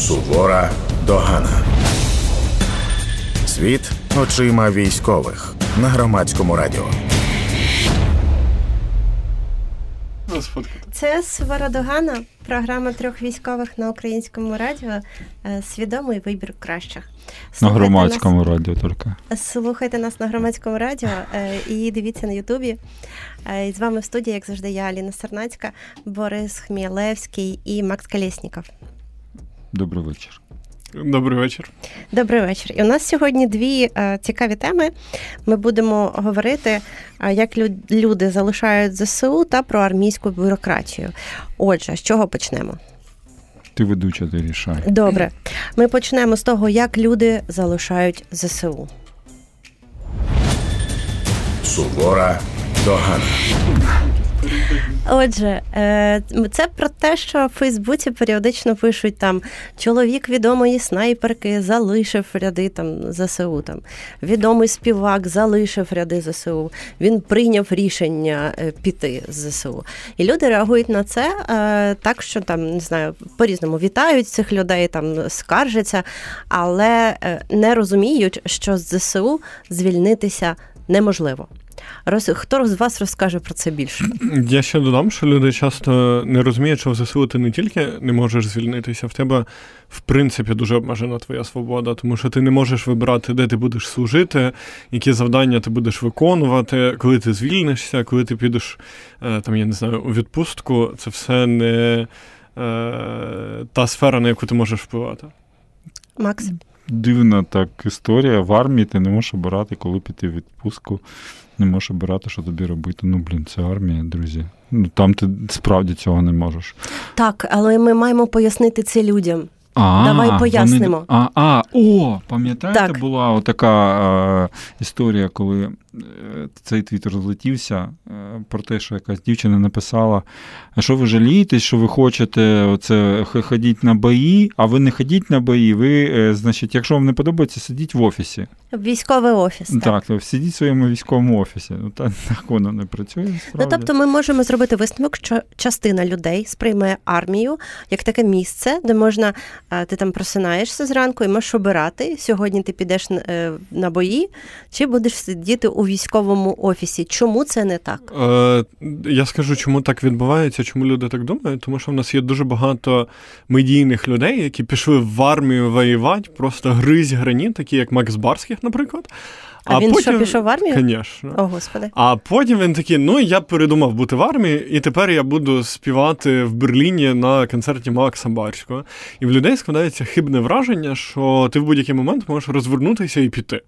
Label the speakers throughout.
Speaker 1: Сувора догана. Світ очима військових на громадському радіо.
Speaker 2: Це Свородогана, програма трьох військових на українському радіо. Е, Свідомий вибір кращих.
Speaker 3: На громадському
Speaker 2: нас-
Speaker 3: радіо тільки.
Speaker 2: Слухайте нас на громадському радіо е, і дивіться на Ютубі. Е, І з вами в студії, як завжди, я Аліна Сарнацька, Борис Хмілевський і Макс Колєсніков.
Speaker 3: Добрий вечір.
Speaker 4: Добрий вечір.
Speaker 2: Добрий вечір. І у нас сьогодні дві е, цікаві теми. Ми будемо говорити, е, як лю- люди залишають ЗСУ та про армійську бюрократію. Отже, з чого почнемо?
Speaker 3: Ти ведуча, ти рішай.
Speaker 2: Добре, ми почнемо з того, як люди залишають ЗСУ.
Speaker 1: Сувора догана.
Speaker 2: Отже, е, це про те, що в Фейсбуці періодично пишуть там чоловік відомої снайперки залишив ряди там ЗСУ. Там відомий співак залишив ряди ЗСУ. Він прийняв рішення е, піти з ЗСУ. І люди реагують на це е, так, що там не знаю, по-різному вітають цих людей, там скаржаться, але не розуміють, що з ЗСУ звільнитися неможливо. Роз... Хто з вас розкаже про це більше?
Speaker 4: Я ще додам, що люди часто не розуміють, що в ЗСУ ти не тільки не можеш звільнитися, в тебе в принципі дуже обмежена твоя свобода, тому що ти не можеш вибирати, де ти будеш служити, які завдання ти будеш виконувати, коли ти звільнишся, коли ти підеш е, там, я не знаю, у відпустку. Це все не е, та сфера, на яку ти можеш впливати.
Speaker 2: Макс?
Speaker 3: Дивна так історія. В армії ти не можеш обирати, коли піти в відпустку. Не можеш обирати, що тобі робити. Ну, блін, це армія, друзі. Ну там ти справді цього не можеш.
Speaker 2: Так, але ми маємо пояснити це людям.
Speaker 3: А,
Speaker 2: Давай пояснимо.
Speaker 3: Вони... А, а, о, пам'ятаєте,
Speaker 2: Так.
Speaker 3: була така е, історія, коли е, цей твіт розлетівся е, про те, що якась дівчина написала, що ви жалієтесь, що ви хочете оце ходіть на бої, а ви не ходіть на бої, ви, е, значить, якщо вам не подобається, сидіть в офісі.
Speaker 2: Військовий офіс. Так.
Speaker 3: Так, так сидіть в своєму військовому офісі. Ну, так, так воно не працює.
Speaker 2: Ну, тобто ми можемо зробити висновок, що частина людей сприймає армію як таке місце, де можна ти там просинаєшся зранку і можеш обирати. Сьогодні ти підеш на- е, бої, чи будеш сидіти у військовому офісі. Чому це не так?
Speaker 4: Е, я скажу, чому так відбувається, чому люди так думають, тому що в нас є дуже багато медійних людей, які пішли в армію воювати, просто гризь грані, такі як Макс Барських, наприклад.
Speaker 2: А, він що пішов в армію?
Speaker 4: Звісно.
Speaker 2: О, господи.
Speaker 4: А потім він такий: ну я передумав бути в армії, і тепер я буду співати в Берліні на концерті Макса Барського. І в людей складається хибне враження, що ти в будь-який момент можеш розвернутися і піти.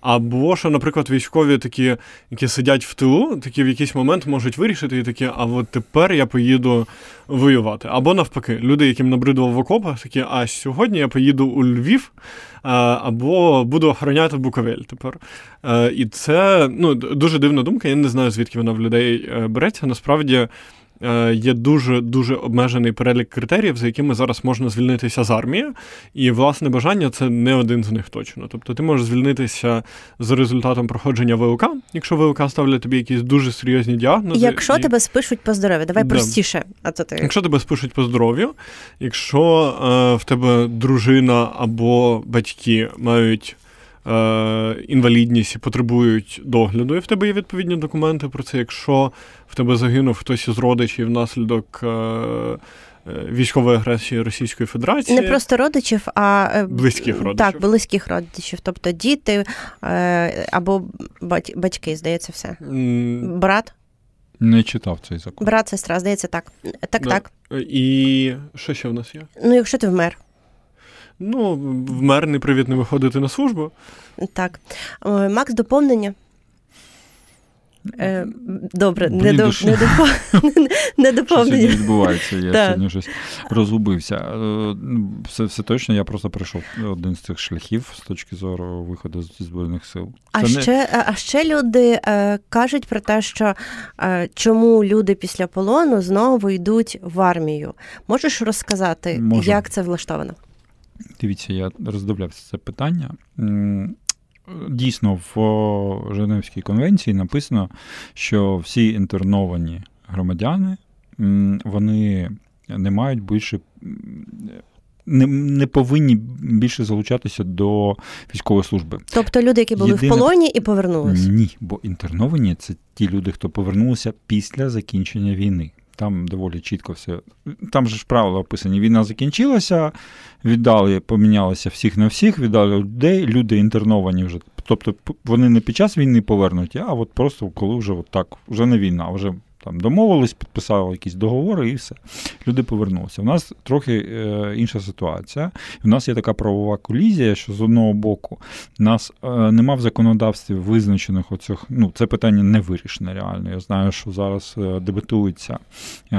Speaker 4: Або що, наприклад, військові такі, які сидять в тилу, такі в якийсь момент можуть вирішити і такі, а от тепер я поїду воювати. Або навпаки, люди, яким набридував в окопах, такі, а сьогодні я поїду у Львів, або буду охороняти Буковель тепер. Е, І це ну, дуже дивна думка. Я не знаю, звідки вона в людей е, береться. Насправді є дуже дуже обмежений перелік критеріїв, за якими зараз можна звільнитися з армії. І власне бажання це не один з них точно. Тобто ти можеш звільнитися з результатом проходження ВЛК, якщо ВЛК ставлять тобі якісь дуже серйозні діагнози.
Speaker 2: Якщо
Speaker 4: і-
Speaker 2: тебе спишуть по здоров'ю, давай
Speaker 4: Да.
Speaker 2: простіше. А то ти
Speaker 4: Якщо тебе спишуть по здоров'ю, якщо е, в тебе дружина або батьки мають е, інвалідність і потребують догляду, і в тебе є відповідні документи про це, якщо в тебе загинув хтось із родичів внаслідок е, е, військової агресії Російської Федерації.
Speaker 2: не просто родичів, а е,
Speaker 4: Близьких родичів.
Speaker 2: Так, близьких родичів, тобто діти е, або батьки, здається, все. Брат,
Speaker 3: Не читав цей закон.
Speaker 2: брат, сестра, здається, так. Так,
Speaker 4: Да.
Speaker 2: так.
Speaker 4: І що ще в нас є?
Speaker 2: Ну, якщо ти вмер,
Speaker 4: Ну, вмер не привід не виходити на службу.
Speaker 2: так. Е, Макс, доповнення. Е, добре, не, до, не, допо- не
Speaker 3: Що
Speaker 2: доповнення.
Speaker 3: відбувається? Я сьогодні щось розгубився. Е, Все, все точно, я просто пройшов один з цих шляхів з точки зору виходу зі Збройних сил.
Speaker 2: А
Speaker 3: Це не-
Speaker 2: ще, а ще люди е, кажуть про те, що е, чому люди після полону знову йдуть в армію. Можеш розказати,
Speaker 3: Можу.
Speaker 2: як це влаштовано?
Speaker 3: Дивіться, я роздивлявся це питання. Дійсно, в Женевській конвенції написано, що всі інтерновані громадяни вони не мають більше не, не повинні більше залучатися до військової служби.
Speaker 2: Тобто люди, які були
Speaker 3: Єдине-
Speaker 2: в полоні і повернулися.
Speaker 3: Ні, бо інтерновані це ті люди, хто повернулися після закінчення війни. Там доволі чітко все. Там же ж правила описані. Війна закінчилася, віддали, помінялися всіх на всіх, віддали людей, люди інтерновані вже. Тобто вони не під час війни повернуті, а от просто коли вже от так, вже не війна, вже там домовились, підписали якісь договори і все. Люди повернулися. У нас трохи е, інша ситуація. У нас є така правова колізія, що з одного боку нас е, нема в законодавстві визначених оцих, ну, це питання не вирішене реально. Я знаю, що зараз е, дебатується е,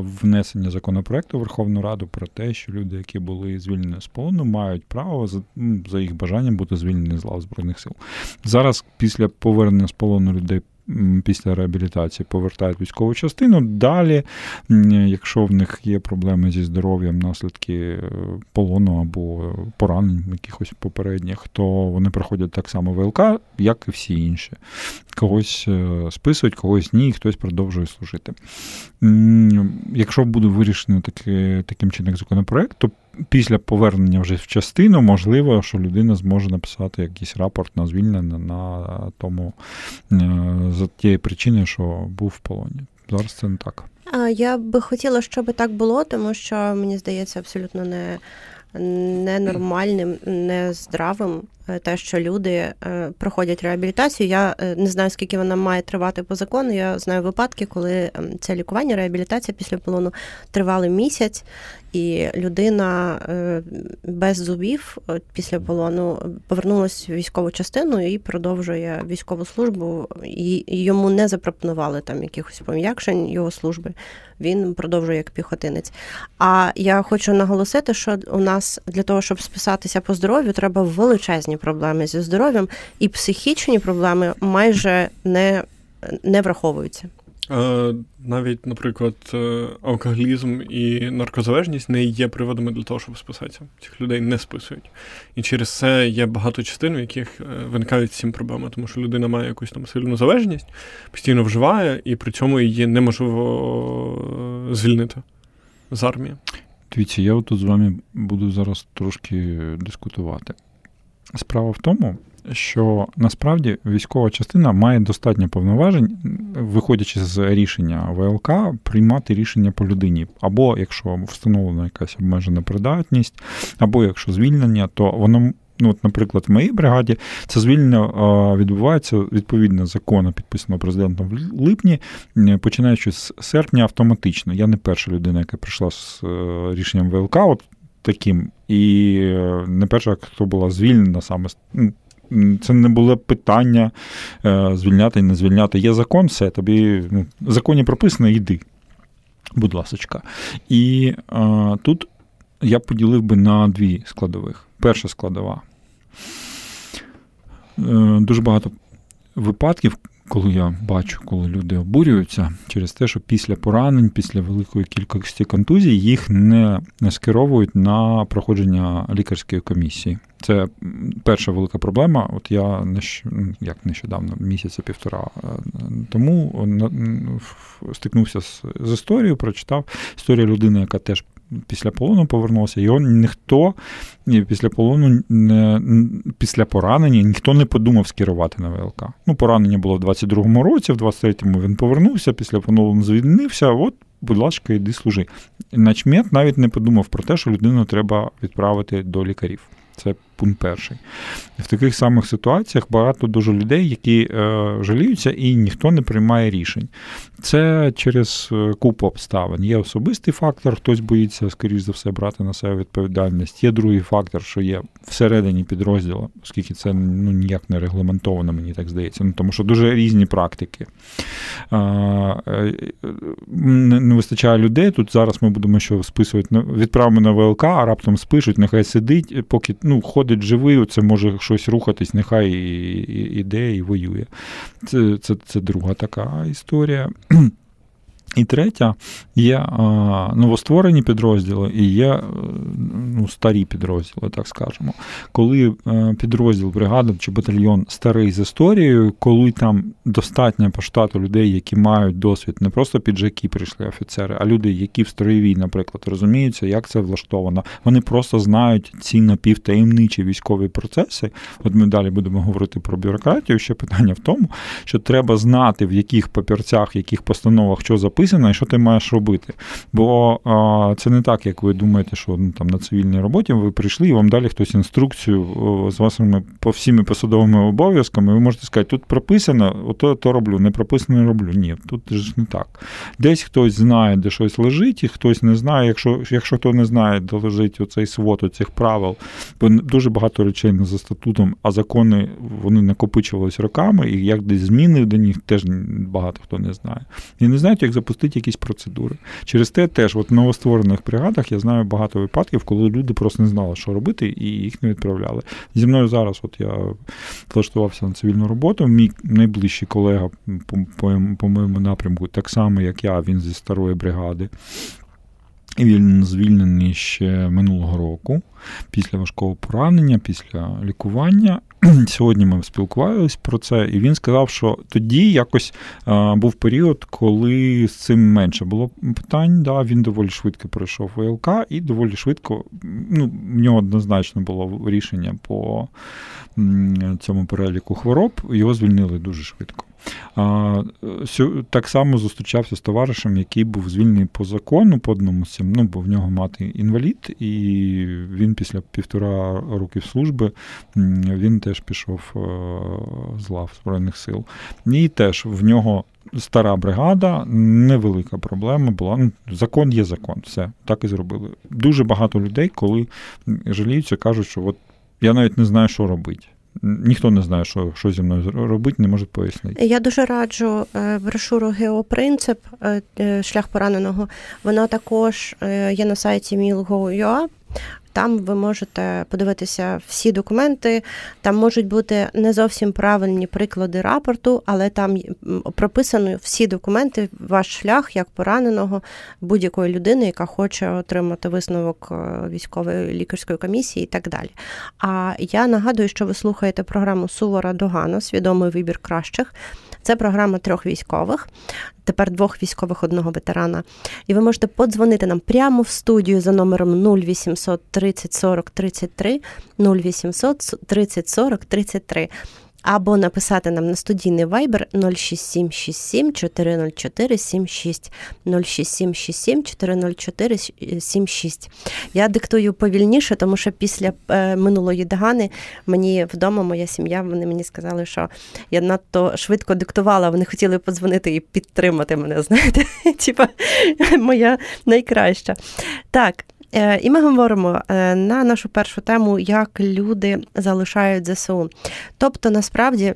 Speaker 3: внесення законопроекту Верховну Раду про те, що люди, які були звільнені з полону, мають право за, за їх бажанням бути звільнені з лав Збройних сил. Зараз, після повернення з полону людей. Після реабілітації повертають військову частину. Далі, якщо в них є проблеми зі здоров'ям, наслідки е, полону або поранень якихось попередніх, то вони проходять так само ВЛК, як і всі інші. Когось е, списують, когось ні, і хтось продовжує служити. Якщо буде вирішено таки, таким чином законопроект, то після повернення вже в частину можливо, що людина зможе написати якийсь рапорт на звільнення на тому е, за тієї причини, що був в полоні. Зараз це не так.
Speaker 2: Я би хотіла, щоб так було, тому що мені здається абсолютно не. Ненормальним, нездравим е, те, що люди е, проходять реабілітацію. Я не знаю, скільки вона має тривати по закону. Я знаю випадки, коли ем, це лікування, реабілітація після полону тривали місяць, і людина е, без зубів після полону повернулася в військову частину і продовжує військову службу. І йому не запропонували там якихось пом'якшень його служби. Він продовжує як піхотинець. А я хочу наголосити, що у нас для того, щоб списатися по здоров'ю, треба величезні проблеми зі здоров'ям, і психічні проблеми майже не, не враховуються.
Speaker 4: Е, Навіть, наприклад, е, алкоголізм і наркозалежність не є приводами для того, щоб списатися. Цих людей не списують. І через це є багато частин, в яких е, виникають ці проблеми, тому що людина має якусь там сильну залежність, постійно вживає, і при цьому її неможливо звільнити з армії.
Speaker 3: Дивіться, я тут з вами буду зараз трошки дискутувати. Справа в тому, що насправді військова частина має достатньо повноважень, виходячи з рішення ВЛК, приймати рішення по людині. Або якщо встановлена якась обмежена придатність, або якщо звільнення, то воно. Ну, от, наприклад, в моїй бригаді це звільнення відбувається відповідно закону, підписаного президентом в липні, е, починаючи з серпня автоматично. Я не перша людина, яка прийшла з е, рішенням ВЛК, от таким, і е, не перша, хто була звільнена саме. Це не було питання е, звільняти не звільняти. Є закон, все, тобі ну, в законі прописано, йди. Будь ласочка. І е, тут я поділив би на дві складових. Перша складова. Е, дуже багато випадків, коли я бачу, коли люди обурюються через те, що після поранень, після великої кількості контузій їх не, не скеровують на проходження лікарської комісії. Це перша велика проблема. От я нещ... як нещодавно, місяця півтора е, тому стикнувся з, з історією, прочитав історію людини, яка теж після полону повернувся. Його ніхто після полону після поранення ніхто не подумав скерувати на ВЛК. Ну, поранення було в 22-му році, в 23-му він повернувся, після полону звільнився. От, будь ласка, йди служи. Начмет навіть не подумав про те, що людину треба відправити до лікарів. Це пункт перший. В таких самих ситуаціях багато дуже людей, які е, жаліються, і ніхто не приймає рішень. Це через е, купу обставин. Є особистий фактор, хтось боїться, скоріш за все, брати на себе відповідальність. Є другий фактор, що є всередині підрозділу, оскільки це ну, ніяк не регламентовано, мені так здається. Ну, тому що дуже різні практики. Е, не вистачає людей. Тут зараз ми будемо що списувати відправимо на ВЛК, а раптом спишуть, нехай сидить, поки ну, ходить живий, це може щось рухатись, нехай іде і воює. Це, це, це друга така історія. І третя є новостворені підрозділи і є е, ну, старі підрозділи, так скажемо. Коли е, підрозділ, бригада чи батальйон старий з історією, коли там достатньо по штату людей, які мають досвід, не просто піджаки прийшли офіцери, а люди, які в строєвій, наприклад, розуміються, як це влаштовано. Вони просто знають ці напівтаємничі військові процеси. От ми далі будемо говорити про бюрократію. Ще питання в тому, що треба знати, в яких папірцях, в яких постановах що записано написано, і що ти маєш робити. Бо а, це не так, як ви думаєте, що ну, там на цивільній роботі ви прийшли, і вам далі хтось інструкцію з вашими по всіми посадовими обов'язками. Ви можете сказати, тут прописано, ото то роблю, не прописано, не роблю. Ні, тут ж не так. Десь хтось знає, де щось лежить, і хтось не знає. Якщо якщо хто не знає, де лежить оцей свод цих правил, бо дуже багато речей не за статутом, а закони вони накопичувалися роками, і як десь зміни до них теж багато хто не знає. І не знають, як запустити якісь процедури. Через те теж от в новостворених бригадах я знаю багато випадків, коли люди просто не знали, що робити, і їх не відправляли. Зі мною зараз, от я влаштувався на цивільну роботу. Мій найближчий колега по, по моєму напрямку, так само, як я, він зі старої бригади. І він звільнений ще минулого року, після важкого поранення, після лікування. Сьогодні ми спілкувалися про це, і він сказав, що тоді якось а, був період, коли з цим менше було питань. Да, Він доволі швидко пройшов ВЛК, і доволі швидко ну, в нього однозначно було рішення по цьому переліку хвороб. Його звільнили дуже швидко. Так само зустрічався з товаришем, який був звільнений по закону по одному з ну, бо в нього мати інвалід, і він після півтора років служби він теж пішов е, з лав Збройних сил. І теж в нього. Стара бригада, невелика проблема була. Ну, Закон є закон, все, так і зробили. Дуже багато людей, коли жаліються, кажуть, що от я навіть не знаю, що робити. Ніхто не знає, що що зі мною робити, не може пояснити.
Speaker 2: Я дуже раджу е, брошуру Геопринцип е, е, шлях пораненого. Вона також є на сайті Mil.go.ua. Там ви можете подивитися всі документи. Там можуть бути не зовсім правильні приклади рапорту, але там прописано всі документи, ваш шлях як пораненого будь-якої людини, яка хоче отримати висновок е, військової лікарської комісії і так далі. А я нагадую, що ви слухаєте програму Сувора Догана Свідомий вибір кращих. Це програма трьох військових, тепер двох військових, одного ветерана. І ви можете подзвонити нам прямо в студію за номером 0800 30 40 33 0800 30 40 33 або написати нам на студійний вайбер 06767 404 76 06767 404 76. Я диктую повільніше, тому що після е, минулої догани мені вдома моя сім'я, вони мені сказали, що я надто швидко диктувала, вони хотіли подзвонити і підтримати мене. Знаєте, типа моя найкраща. Так, і ми говоримо е, на нашу першу тему, як люди залишають ЗСУ. Тобто, насправді Е,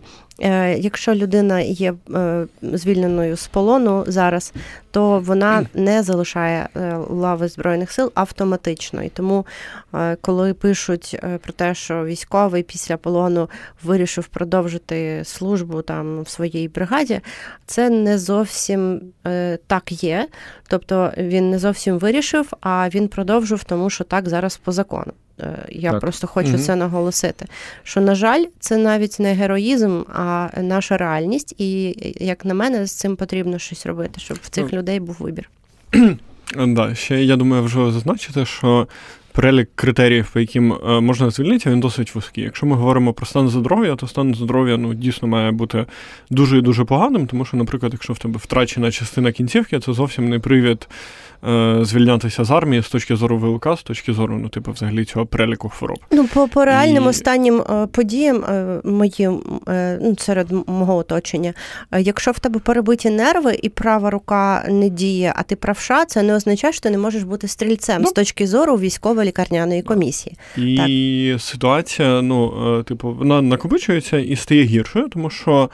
Speaker 2: якщо людина є е, звільненою з полону зараз, то вона не залишає е, лави збройних сил автоматично. І тому, коли пишуть про те, що військовий після полону вирішив продовжити службу там в своїй бригаді, це не зовсім так є. Тобто він не зовсім вирішив, а він продовжив, тому що так зараз по закону. Е, я так. просто хочу угу. це наголосити. Що, на жаль, це навіть не героїзм, а наша реальність. І, як на мене, з цим потрібно щось робити, щоб в цих людей був вибір.
Speaker 4: Да, ще я думаю, вже зазначити, що перелік критеріїв, по яким е, можна звільнитися, він досить вузький. Якщо ми говоримо про стан здоров'я, то стан здоров'я ну, дійсно має бути дуже і дуже поганим, тому що, наприклад, якщо в тебе втрачена частина кінцівки, це зовсім не привід е, звільнятися з армії з точки зору ВЛК, з точки зору, ну, типу, взагалі цього переліку хвороб.
Speaker 2: Ну, по по реальним і... останнім е, подіям е, моїм ну, серед мого оточення, якщо в тебе перебиті нерви і права рука не діє, а ти правша, це не означає, що ти не можеш бути стрільцем ну, з точки зору військово-лікарняної комісії.
Speaker 4: І так. ситуація, ну, типу, вона накопичується і стає гіршою, тому що.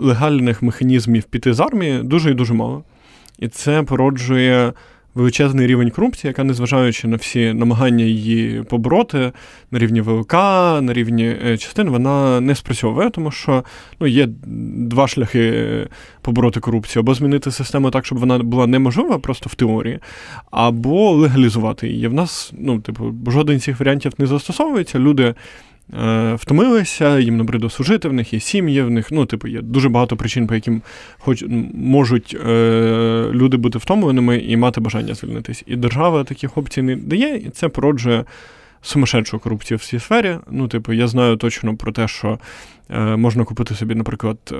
Speaker 4: Легальних механізмів піти з армії дуже і дуже мало. І це породжує величезний рівень корупції, яка, незважаючи на всі намагання її побороти на рівні ВЛК, на рівні е, частин, вона не спрацьовує, тому що ну, є два шляхи побороти корупцію: або змінити систему так, щоб вона була неможлива просто в теорії, або легалізувати її. В нас, ну, типу, жоден з цих варіантів не застосовується. Люди. Е, втомилися, їм набридло служити, в них є сім'ї, в них ну, типу, є дуже багато причин, по яким хоч можуть е, люди бути втомленими і мати бажання звільнитись. І держава таких опцій не дає, і це породжує сумасшедшу корупцію в цій сфері. Ну, типу, я знаю точно про те, що е, можна купити собі, наприклад, е,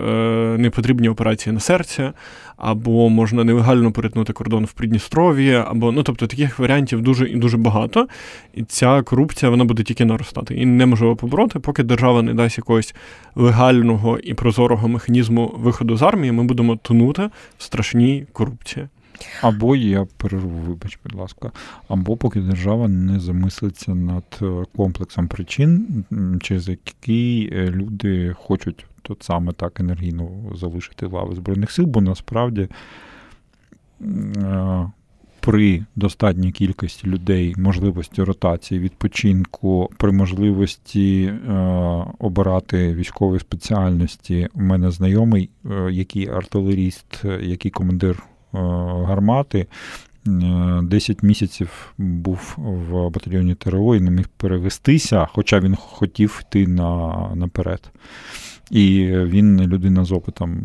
Speaker 4: непотрібні операції на серці, або можна нелегально перетнути кордон в Придністров'ї, або ну, тобто таких варіантів дуже і дуже багато. І ця корупція вона буде тільки наростати. І неможливо побороти, поки держава не дасть якогось легального і прозорого механізму виходу з армії, ми будемо тонути в страшній корупції.
Speaker 3: Або я перерву, вибач, будь ласка, або поки держава не замислиться над е, комплексом причин, через які е, люди хочуть тут саме так енергійно залишити лави Збройних сил, бо насправді. Е, при достатній кількості людей, можливості ротації, відпочинку, при можливості обирати військові спеціальності, у мене знайомий, який артилеріст, який командир гармати. 10 е, місяців був в батальйоні ТРО і не міг перевестися, хоча він хотів йти на, наперед. І він людина з опитом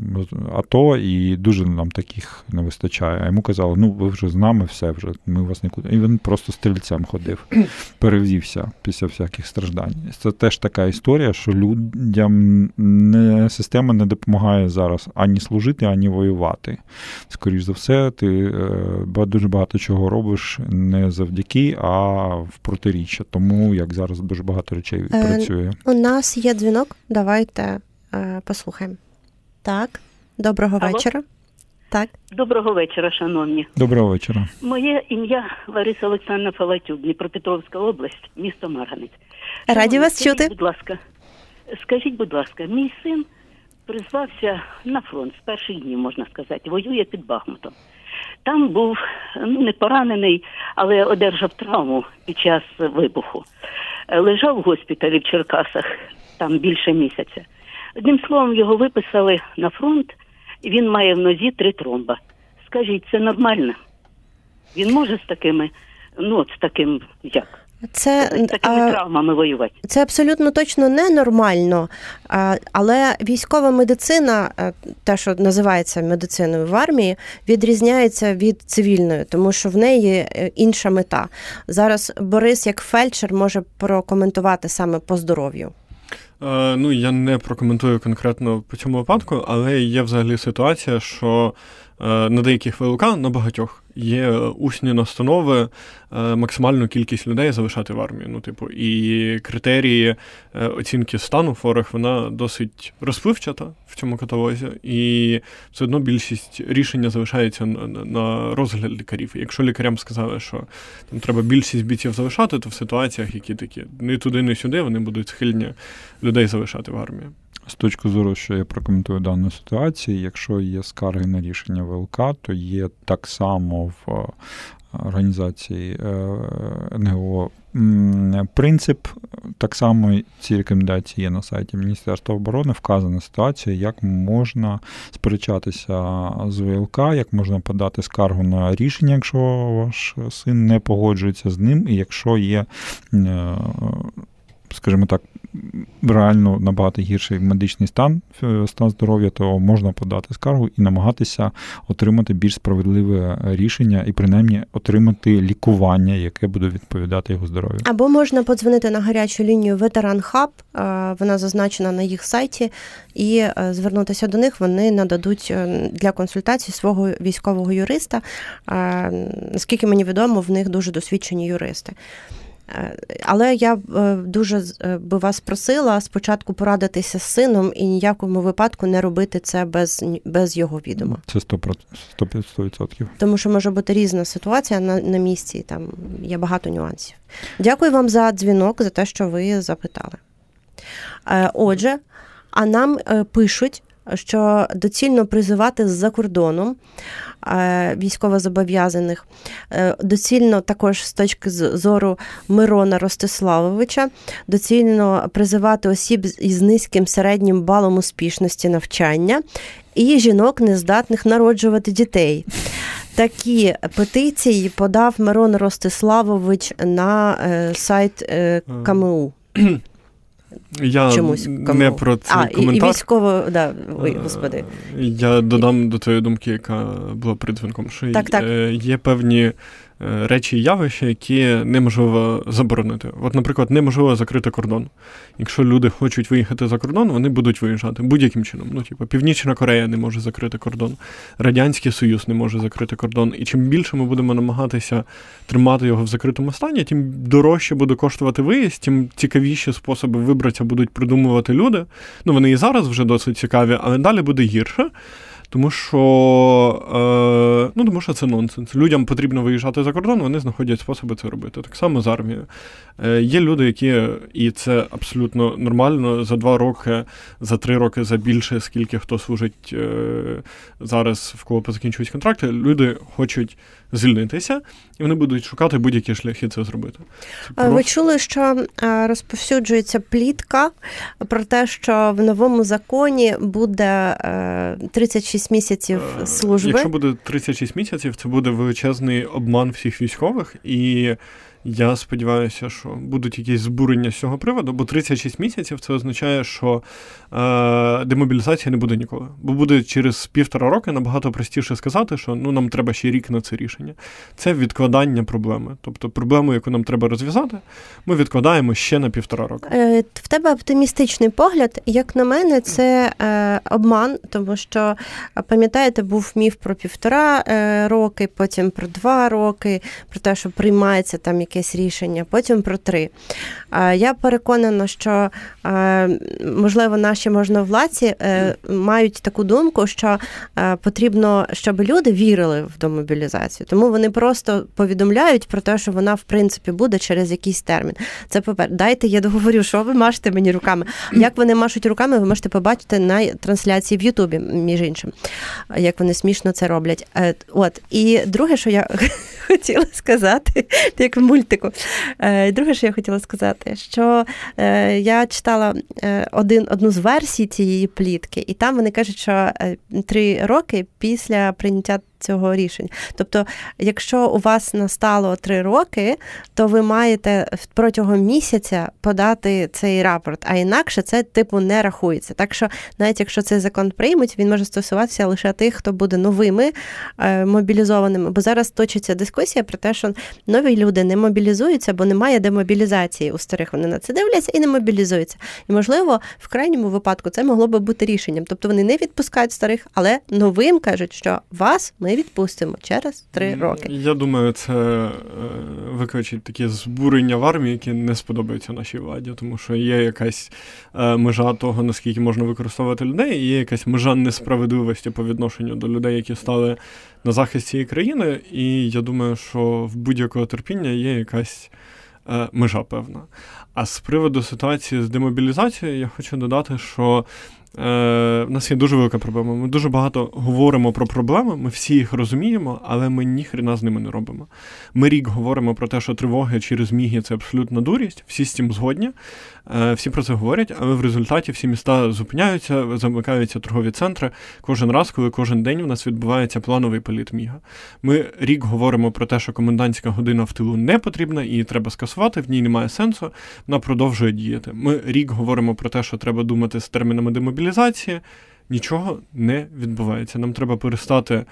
Speaker 3: АТО, і дуже нам таких не вистачає. А йому казали, ну ви вже з нами, все вже, ми вас нікуди. І він просто стрільцем ходив, перевівся після всяких страждань. Це теж така історія, що людям не, система не допомагає зараз ані служити, ані воювати. Скоріше за все, ти е, дуже багато чого робиш не завдяки, а в протиріччя. Тому як зараз дуже багато речей е, працює.
Speaker 2: У нас є дзвінок. Давайте. Е, послухаємо. Так, доброго Алло? вечора. Так.
Speaker 5: Доброго вечора, шановні.
Speaker 3: Доброго вечора.
Speaker 5: Моє ім'я Лариса Олександровна Фалатюк, Дніпропетровська область, місто Марганець.
Speaker 2: Раді шановні, вас
Speaker 5: скажіть,
Speaker 2: чути.
Speaker 5: Будь ласка, скажіть, будь ласка, мій син призвався на фронт з перших днів, можна сказати, воює під Бахмутом. Там був ну не поранений, але одержав травму під час вибуху. Лежав в госпіталі в Черкасах там більше місяця. Одним словом, його виписали на фронт, і він має в нозі три тромба. Скажіть, це нормально? Він може з такими, ну, з таким як?
Speaker 2: Це
Speaker 5: такими а, травмами воювати.
Speaker 2: Це абсолютно точно ненормально, але військова медицина, те, що називається медициною в армії, відрізняється від цивільної, тому що в неї е, інша мета. Зараз Борис, як фельдшер, може прокоментувати саме по здоров'ю.
Speaker 4: Е, ну, я не прокоментую конкретно по цьому випадку, але є взагалі ситуація, що на деяких ВЛК, на багатьох, є усні настанови е, максимальну кількість людей залишати в армії. Ну, типу, і критерії е, оцінки стану хворих вона досить розпливчата в цьому каталозі, і все одно більшість рішення залишається на розгляд лікарів. якщо лікарям сказали, що там треба більшість бійців залишати, то в ситуаціях, які такі не туди, не сюди, вони будуть схильні людей залишати в армії.
Speaker 3: З точки зору, що я прокоментую дану ситуацію, якщо є скарги на рішення ВЛК, то є так само в е, організації е, НГО принцип. Так само ці рекомендації є на сайті Міністерства оборони. Вказана ситуація, як можна сперечатися з ВЛК, як можна подати скаргу на рішення, якщо ваш син не погоджується з ним, і якщо є. Е, скажімо так, реально набагато гірший медичний стан, е, стан здоров'я, то можна подати скаргу і намагатися отримати більш справедливе рішення і принаймні отримати лікування, яке буде відповідати його здоров'ю.
Speaker 2: Або можна подзвонити на гарячу лінію Ветеран Хаб, е, вона зазначена на їх сайті, і е, звернутися до них вони нададуть для консультації свого військового юриста. Наскільки мені відомо, в них дуже досвідчені юристи. Е, але я е, дуже е, би вас просила спочатку порадитися з сином і ніякому випадку не робити це без без його відома.
Speaker 3: Це 100%. 100%.
Speaker 2: Тому що може бути різна ситуація на на місці, там є багато нюансів. Дякую вам за дзвінок, за те, що ви запитали. Отже, а нам пишуть що доцільно призивати з-за кордону е, військовозобов'язаних. Е, Доцільно також з точки зору Мирона Ростиславовича, доцільно призивати осіб із низьким середнім балом успішності навчання і жінок, нездатних народжувати дітей. Такі петиції подав Мирон Ростиславович на е, сайт КМУ.
Speaker 4: Я
Speaker 2: Чомусь
Speaker 4: не про цей
Speaker 2: а, і, і військово, да, ой,
Speaker 4: Е,
Speaker 2: господи.
Speaker 4: Я додам до твоєї думки, яка була перед дзвінком, що
Speaker 2: Так, так.
Speaker 4: е, є певні речі і явища, які неможливо заборонити. От, наприклад, неможливо закрити кордон. Якщо люди хочуть виїхати за кордон, вони будуть виїжджати будь-яким чином. Ну, типу, Північна Корея не може закрити кордон, Радянський Союз не може закрити кордон. І чим більше ми будемо намагатися тримати його в закритому стані, тим дорожче буде коштувати виїзд, тим цікавіші способи вибратися будуть придумувати люди. Ну, вони і зараз вже досить цікаві, але далі буде гірше. Тому що, е, ну, тому що це нонсенс. Людям потрібно виїжджати за кордон, вони знаходять способи це робити. Так само з армією. Е, є люди, які, і це абсолютно нормально, за два роки, за три роки, за більше, скільки хто служить е, зараз, в кого позакінчують контракти, люди хочуть звільнитися, і вони будуть шукати будь-які шляхи це зробити. Це
Speaker 2: Ви чули, що е, розповсюджується плітка про те, що в новому законі буде е, 36 місяців
Speaker 4: Е,
Speaker 2: служби.
Speaker 4: Якщо буде 36 місяців, це буде величезний обман всіх військових, і я сподіваюся, що будуть якісь збурення з цього приводу, бо 36 місяців це означає, що е, демобілізації не буде ніколи. Бо буде через півтора роки набагато простіше сказати, що ну нам треба ще рік на це рішення. Це відкладання проблеми. Тобто проблему, яку нам треба розв'язати, ми відкладаємо ще на півтора року.
Speaker 2: Е, В тебе оптимістичний погляд. Як на мене, це е, обман, тому що пам'ятаєте, був міф про півтора е, роки, потім про два роки, про те, що приймається там якесь рішення, потім про три. Я переконана, що можливо наші можновладці е, мають таку думку, що е, потрібно, щоб люди вірили в демобілізацію. Тому вони просто повідомляють про те, що вона в принципі буде через якийсь термін. Це попер. Дайте я договорю, що ви машете мені руками. Як вони машуть руками, ви можете побачити на трансляції в Ютубі, між іншим, як вони смішно це роблять. Е, От і друге, що я хотіла сказати, як в мультику. І Друге, що я хотіла сказати, що е, я читала е, один, одну з версій цієї плітки, і там вони кажуть, що е, три роки після прийняття цього рішення. Тобто, якщо у вас настало три роки, то ви маєте протягом місяця подати цей рапорт, а інакше це типу не рахується. Так що, навіть якщо цей закон приймуть, він може стосуватися лише тих, хто буде новими е, мобілізованими. Бо зараз точиться дискусія про те, що нові люди не мобілізуються, бо немає демобілізації у старих. Вони на це дивляться і не мобілізуються. І можливо, в крайньому випадку це могло би бути рішенням. Тобто вони не відпускають старих, але новим кажуть, що вас ми відпустимо через три роки.
Speaker 4: Я думаю, це е, викличить такі збурення в армії, які не сподобаються нашій владі, тому що є якась е, межа того, наскільки можна використовувати людей, і є якась межа несправедливості по відношенню до людей, які стали на захист цієї країни. І я думаю, що в будь-якого терпіння є якась е, межа певна. А з приводу ситуації з демобілізацією, я хочу додати, що е, в нас є дуже велика проблема. Ми дуже багато говоримо про проблеми, ми всі їх розуміємо, але ми ніхрена з ними не робимо. Ми рік говоримо про те, що тривоги через міги це абсолютна дурість, всі з цим згодні, е, всі про це говорять, але в результаті всі міста зупиняються, замикаються торгові центри кожен раз, коли кожен день у нас відбувається плановий політ міга. Ми рік говоримо про те, що комендантська година в тилу не потрібна, її треба скасувати, в ній немає сенсу, вона продовжує діяти. Ми рік говоримо про те, що треба думати з термінами демобілізації. Нічого не відбувається. Нам треба перестати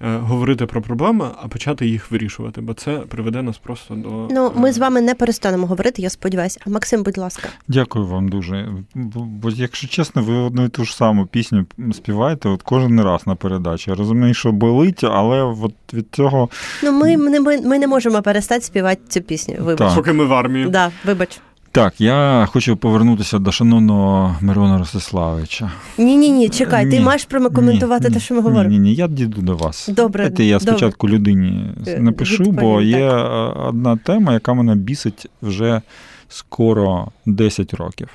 Speaker 4: е, говорити про проблеми, а почати їх вирішувати, бо це приведе нас просто до
Speaker 2: Ну, ми
Speaker 4: е,
Speaker 2: з вами не перестанемо говорити, я сподіваюся. А Максим, будь ласка.
Speaker 3: Дякую вам дуже. Бо, бо, якщо чесно, ви одну і ту ж саму пісню співаєте от кожен раз на передачі. Я розумію, що болить, але от від цього
Speaker 2: Ну, ми, ми, ми, ми не можемо перестати співати цю пісню. Вибач.
Speaker 3: Так.
Speaker 4: поки ми в армії.
Speaker 2: Да, вибач.
Speaker 3: Так, я хочу повернутися до шановного Мирона Ростиславича.
Speaker 2: Ні, ні, ні, чекай, ти
Speaker 3: Ні.
Speaker 2: маєш прокоментувати
Speaker 3: Ні,
Speaker 2: те, що ми говоримо.
Speaker 3: Ні, ні, я діду до вас.
Speaker 2: Добре,
Speaker 3: Дайте я
Speaker 2: добре.
Speaker 3: спочатку людині напишу,
Speaker 2: Відповім, бо
Speaker 3: є
Speaker 2: так.
Speaker 3: е, одна тема, яка мене бісить вже скоро 10 років.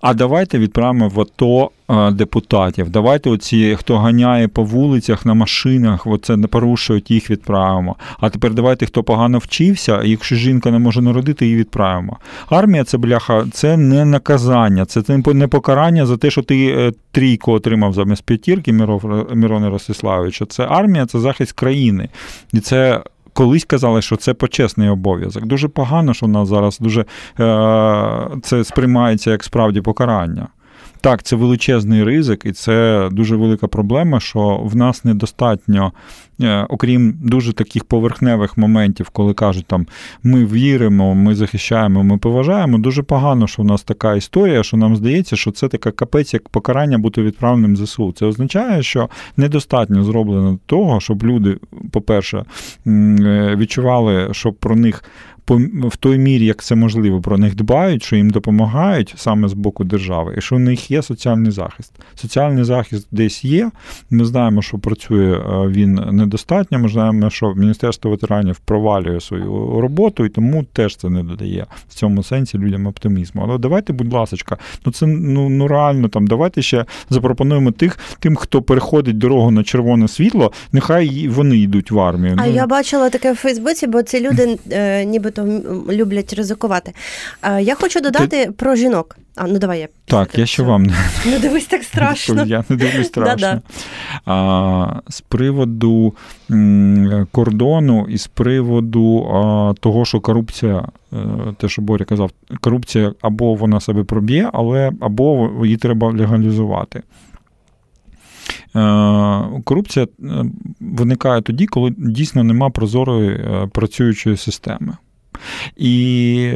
Speaker 3: А давайте відправимо в АТО е, депутатів. Давайте оці, хто ганяє по вулицях на машинах, оце не порушують, їх відправимо. А тепер давайте, хто погано вчився, якщо жінка не може народити, її відправимо. Армія це бляха, це не наказання, це не покарання за те, що ти е, трійку отримав замість п'ятірки Мирона Ростиславовича. Це армія, це захист країни. І це колись казали, що це почесний обов'язок. Дуже погано, що в нас зараз дуже е, це сприймається як справді покарання. Так, це величезний ризик, і це дуже велика проблема, що в нас недостатньо, окрім дуже таких поверхневих моментів, коли кажуть, там ми віримо, ми захищаємо, ми поважаємо. Дуже погано, що в нас така історія, що нам здається, що це така капець, як покарання бути відправленим ЗСУ. Це означає, що недостатньо зроблено того, щоб люди, по-перше, е, відчували, що про них в той мірі, як це можливо, про них дбають, що їм допомагають саме з боку держави, і що в них є соціальний захист. Соціальний захист десь є. Ми знаємо, що працює е, він недостатньо. Ми знаємо, що Міністерство ветеранів провалює свою роботу, і тому теж це не додає в цьому сенсі людям оптимізму. Але давайте, будь ласка, ну це ну ну реально там. Давайте ще запропонуємо тих, тим, хто переходить дорогу на червоне світло, нехай вони йдуть в армію.
Speaker 2: А ну, я бачила таке в Фейсбуці, бо ці люди е, нібито люблять ризикувати. Я хочу додати Ти... про жінок. А, ну давай я.
Speaker 3: Так, я ще вам не
Speaker 2: Ну, дивись так страшно.
Speaker 3: Я не дивлюсь страшно. А, З приводу кордону і з приводу а, того, що корупція, е, те, що Боря казав, корупція або вона себе проб'є, але або її треба легалізувати. Е, корупція е, виникає тоді, коли дійсно нема прозорої працюючої системи. І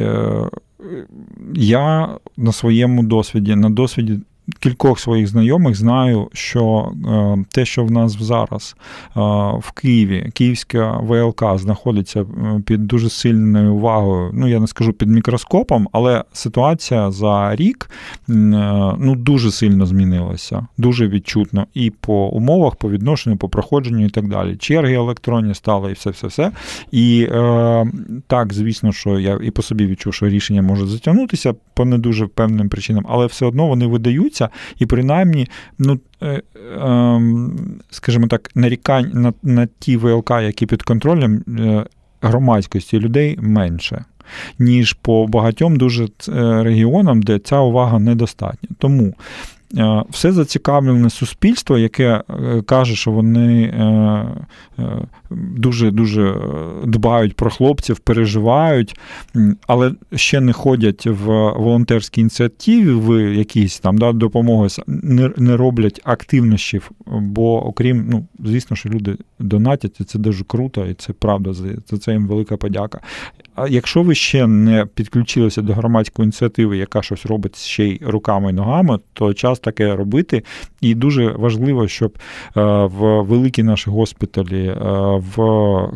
Speaker 3: я на своєму досвіді, на досвіді кількох своїх знайомих знаю, що е, те, що в нас зараз е, в Києві, Київська ВЛК знаходиться е, під дуже сильною увагою. Ну я не скажу під мікроскопом, але ситуація за рік ну дуже сильно змінилася, дуже відчутно і по умовах, по відношенню, по проходженню і так далі. Черги електронні стали і все, все, все. І е, так, звісно, що я і по собі відчув, що рішення може затягнутися по не дуже певним причинам, але все одно вони видають відбудуться, і принаймні, ну. Е, ем, скажімо так, нарікань на на ті ВЛК, які під контролем е, громадськості людей менше, ніж по багатьом дуже е, регіонам, де ця увага недостатня. Тому все зацікавлене суспільство, яке е, каже, що вони е, дуже дуже дбають про хлопців, переживають, але ще не ходять в волонтерські ініціативи, якісь там да, допомоги, не роблять активнощів, бо окрім, ну, звісно, що люди донатять, і це дуже круто, і це правда, за це їм велика подяка. А якщо ви ще не підключилися до громадської ініціативи, яка щось робить ще й руками і ногами, то час таке робити. І дуже важливо, щоб е, в великі наші госпіталі, е, в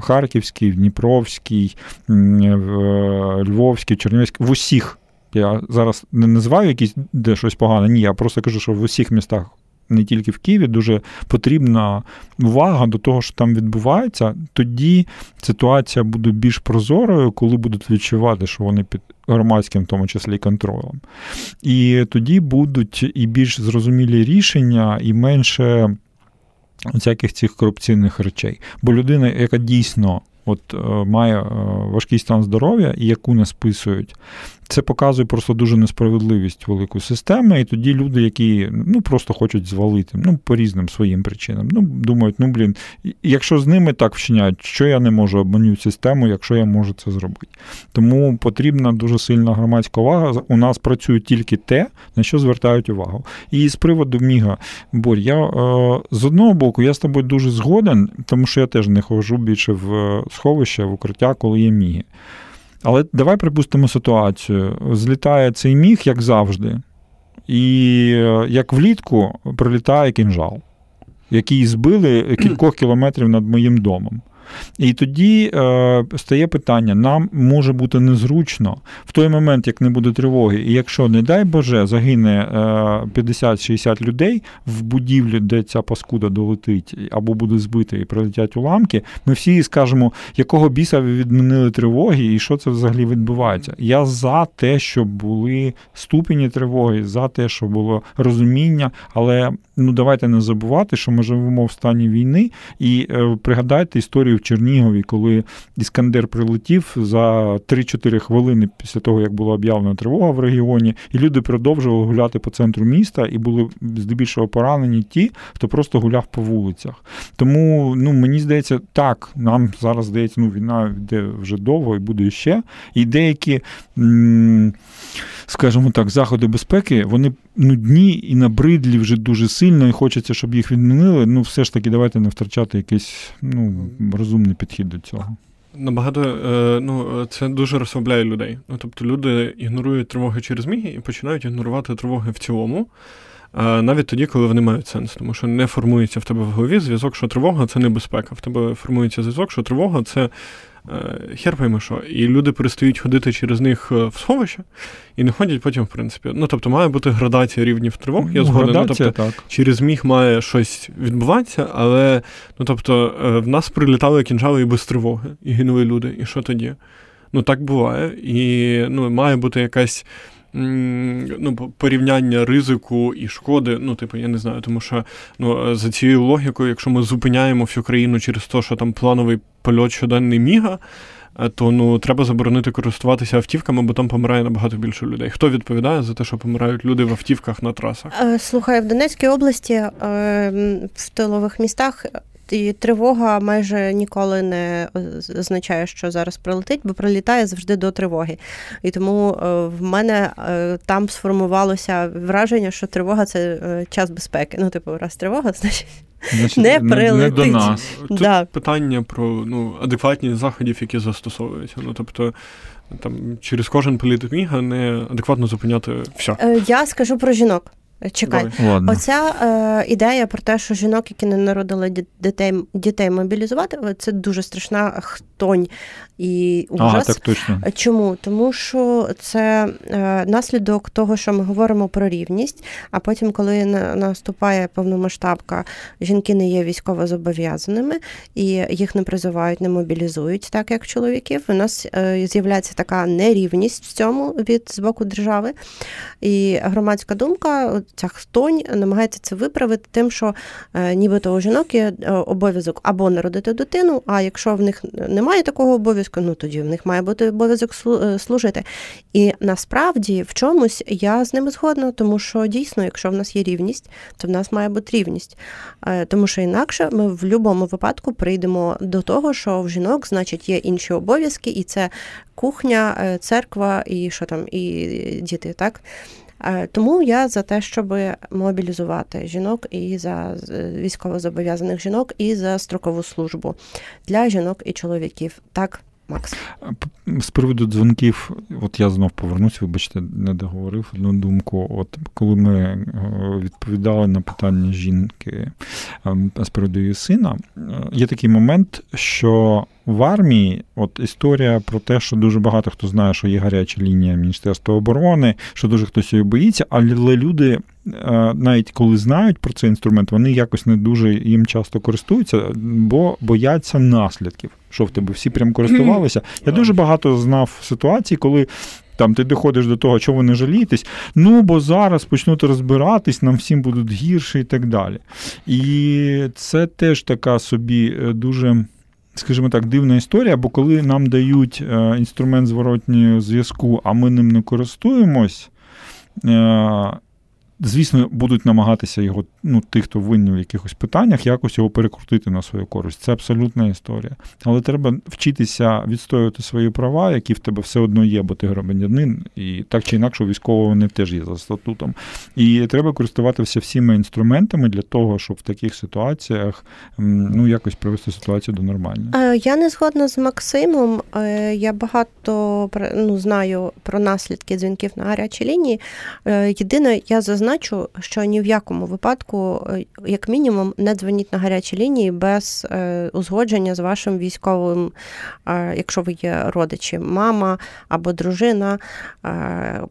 Speaker 3: Харківській, в Дніпровській, в Львовській, Чернівській, в усіх. Я зараз не називаю якісь де щось погане, ні, я просто кажу, що в усіх містах не тільки в Києві, дуже потрібна увага до того, що там відбувається. Тоді ситуація буде більш прозорою, коли будуть відчувати, що вони під громадським, в тому числі контролем. І тоді будуть і більш зрозумілі рішення, і менше всяких цих корупційних речей. Бо людина, яка дійсно от, е, має е, важкий стан здоров'я і яку не списують, це показує просто дуже несправедливість великої системи, і тоді люди, які ну просто хочуть звалити, ну по різним своїм причинам. Ну думають, ну блін, якщо з ними так вчиняють, що я не можу обманювати систему, якщо я можу це зробити. Тому потрібна дуже сильна громадська увага. У нас працює тільки те, на що звертають увагу. І з приводу Міга, Борь, я е, з одного боку я з тобою дуже згоден, тому що я теж не ходжу більше в сховище, в укриття, коли є міги. Але давай припустимо ситуацію. Злітає цей міг, як завжди, і е, як влітку прилітає кінжал, який збили кількох кілометрів над моїм домом. І тоді е, стає питання: нам може бути незручно в той момент, як не буде тривоги, і якщо, не дай Боже, загине е, 50-60 людей в будівлі, де ця паскуда долетить, або буде збита і прилетять уламки, ми всі скажемо, якого біса ви відмінили тривоги, і що це взагалі відбувається. Я за те, щоб були ступені тривоги, за те, щоб було розуміння, але ну давайте не забувати, що ми живемо в стані війни, і е, пригадайте історію в Чернігові, коли Іскандер прилетів за 3-4 хвилини після того, як була об'явлена тривога в регіоні, і люди продовжували гуляти по центру міста, і були здебільшого поранені ті, хто просто гуляв по вулицях. Тому ну мені здається, так нам зараз здається, ну війна йде вже довго і буде ще. І деякі, скажімо так, заходи безпеки, вони нудні і набридлі вже дуже сильно, і хочеться, щоб їх відмінили. Ну, все ж таки, давайте не втрачати якийсь ну, розумний підхід до цього.
Speaker 4: Набагато е, ну, це дуже розслабляє людей. Ну, тобто люди ігнорують тривоги через міги і починають ігнорувати тривоги в цілому. е, Навіть тоді, коли вони мають сенс, тому що не формується в тебе в голові зв'язок, що тривога це небезпека. В тебе формується зв'язок, що тривога це хер пойми що. І люди перестають ходити через них е, в сховище і не ходять потім, в принципі. Ну тобто має бути градація рівнів тривог. Я
Speaker 3: Ну,
Speaker 4: згоден. Ну, тобто,
Speaker 3: так.
Speaker 4: через міг має щось відбуватися, але ну тобто е, в нас прилітали кінжали і без тривоги, і гинули люди. І що тоді? Ну так буває. І ну, має бути якась. Ну, порівняння ризику і шкоди, ну, типу, я не знаю, тому що ну, за цією логікою, якщо ми зупиняємо всю країну через те, що там плановий польот щоденний міга, е, то ну треба заборонити користуватися автівками, бо там помирає набагато більше людей. Хто відповідає за те, що помирають люди в автівках на трасах?
Speaker 2: Е, Слухай, в Донецькій області е, в тилових містах і тривога майже ніколи не означає, що зараз прилетить, бо прилітає завжди до тривоги. І тому е, в мене е, там сформувалося враження, що тривога це е, час безпеки. Ну, типу, раз тривога, значить.
Speaker 3: Значить,
Speaker 2: Не
Speaker 3: не, не до
Speaker 2: прилетить.
Speaker 3: нас.
Speaker 4: Тут
Speaker 2: Да.
Speaker 4: питання про ну, адекватність заходів, які застосовуються. Ну, тобто, там через кожен політ міга не адекватно зупиняти все.
Speaker 2: Е, Я скажу про жінок. Чекай.
Speaker 3: Ладно.
Speaker 2: Оця е, ідея про те, що жінок, які не народили дітей, дітей мобілізувати, це дуже страшна хтонь і ужас.
Speaker 3: так точно.
Speaker 2: Чому? Тому що це е, наслідок того, що ми говоримо про рівність, а потім, коли на, наступає повномасштабка, жінки не є військово зобов'язаними і їх не призивають, не мобілізують, так як чоловіків. У нас е, з'являється така нерівність в цьому від з боку держави. І громадська думка, ця хтонь намагається це виправити тим, що е, нібито у жінок є е, обов'язок або народити дитину, а якщо в них немає такого обов'язку, ну тоді в них має бути обов'язок е, служити. І насправді в чомусь я з ними згодна, тому що дійсно, якщо в нас є рівність, то в нас має бути рівність. Тому що інакше ми в будь-якому випадку прийдемо до того, що в жінок, значить, є інші обов'язки, і це кухня, церква і що там, і діти, так? Е, Тому я за те, щоб мобілізувати жінок і за військовозобов'язаних жінок, і за строкову службу для жінок і чоловіків. Так, Макс.
Speaker 3: З приводу дзвонків, от я знов повернусь, вибачте, не договорив одну думку. От коли ми е, відповідали на питання жінки ем, з приводу її сина, е, є такий момент, що в армії от історія про те, що дуже багато хто знає, що є гаряча лінія Міністерства оборони, що дуже хтось її боїться, але люди. Навіть коли знають про цей інструмент, вони якось не дуже їм часто користуються, бо бояться наслідків. Що в тебе всі прям користувалися? Я дуже багато знав ситуацій, коли там ти доходиш до того, чого не жалієтесь. Ну бо зараз почнуть розбиратись, нам всім будуть гірше і так далі. І це теж така собі е, дуже. Скажімо так, дивна історія, бо коли нам дають е, інструмент зворотнього зв'язку, а ми ним не користуємось, е, звісно, будуть намагатися його, ну, тих, хто винні в якихось питаннях, якось його перекрутити на свою користь. Це абсолютна історія. Але треба вчитися відстоювати свої права, які в тебе все одно є, бо ти громадянин, і так чи інакше, у військового вони теж є за статутом. І треба користуватися всіми інструментами для того, щоб в таких ситуаціях ну, якось привести ситуацію до нормальної.
Speaker 2: Е, Я не згодна з Максимом. Е, Я багато ну, знаю про наслідки дзвінків на гарячій лінії. Е, Єдине, я зазначу, зазначу, що ні в якому випадку, е, як мінімум, не дзвоніть на гарячі лінії без е, узгодження з вашим військовим, е, якщо ви є родичі, мама або дружина.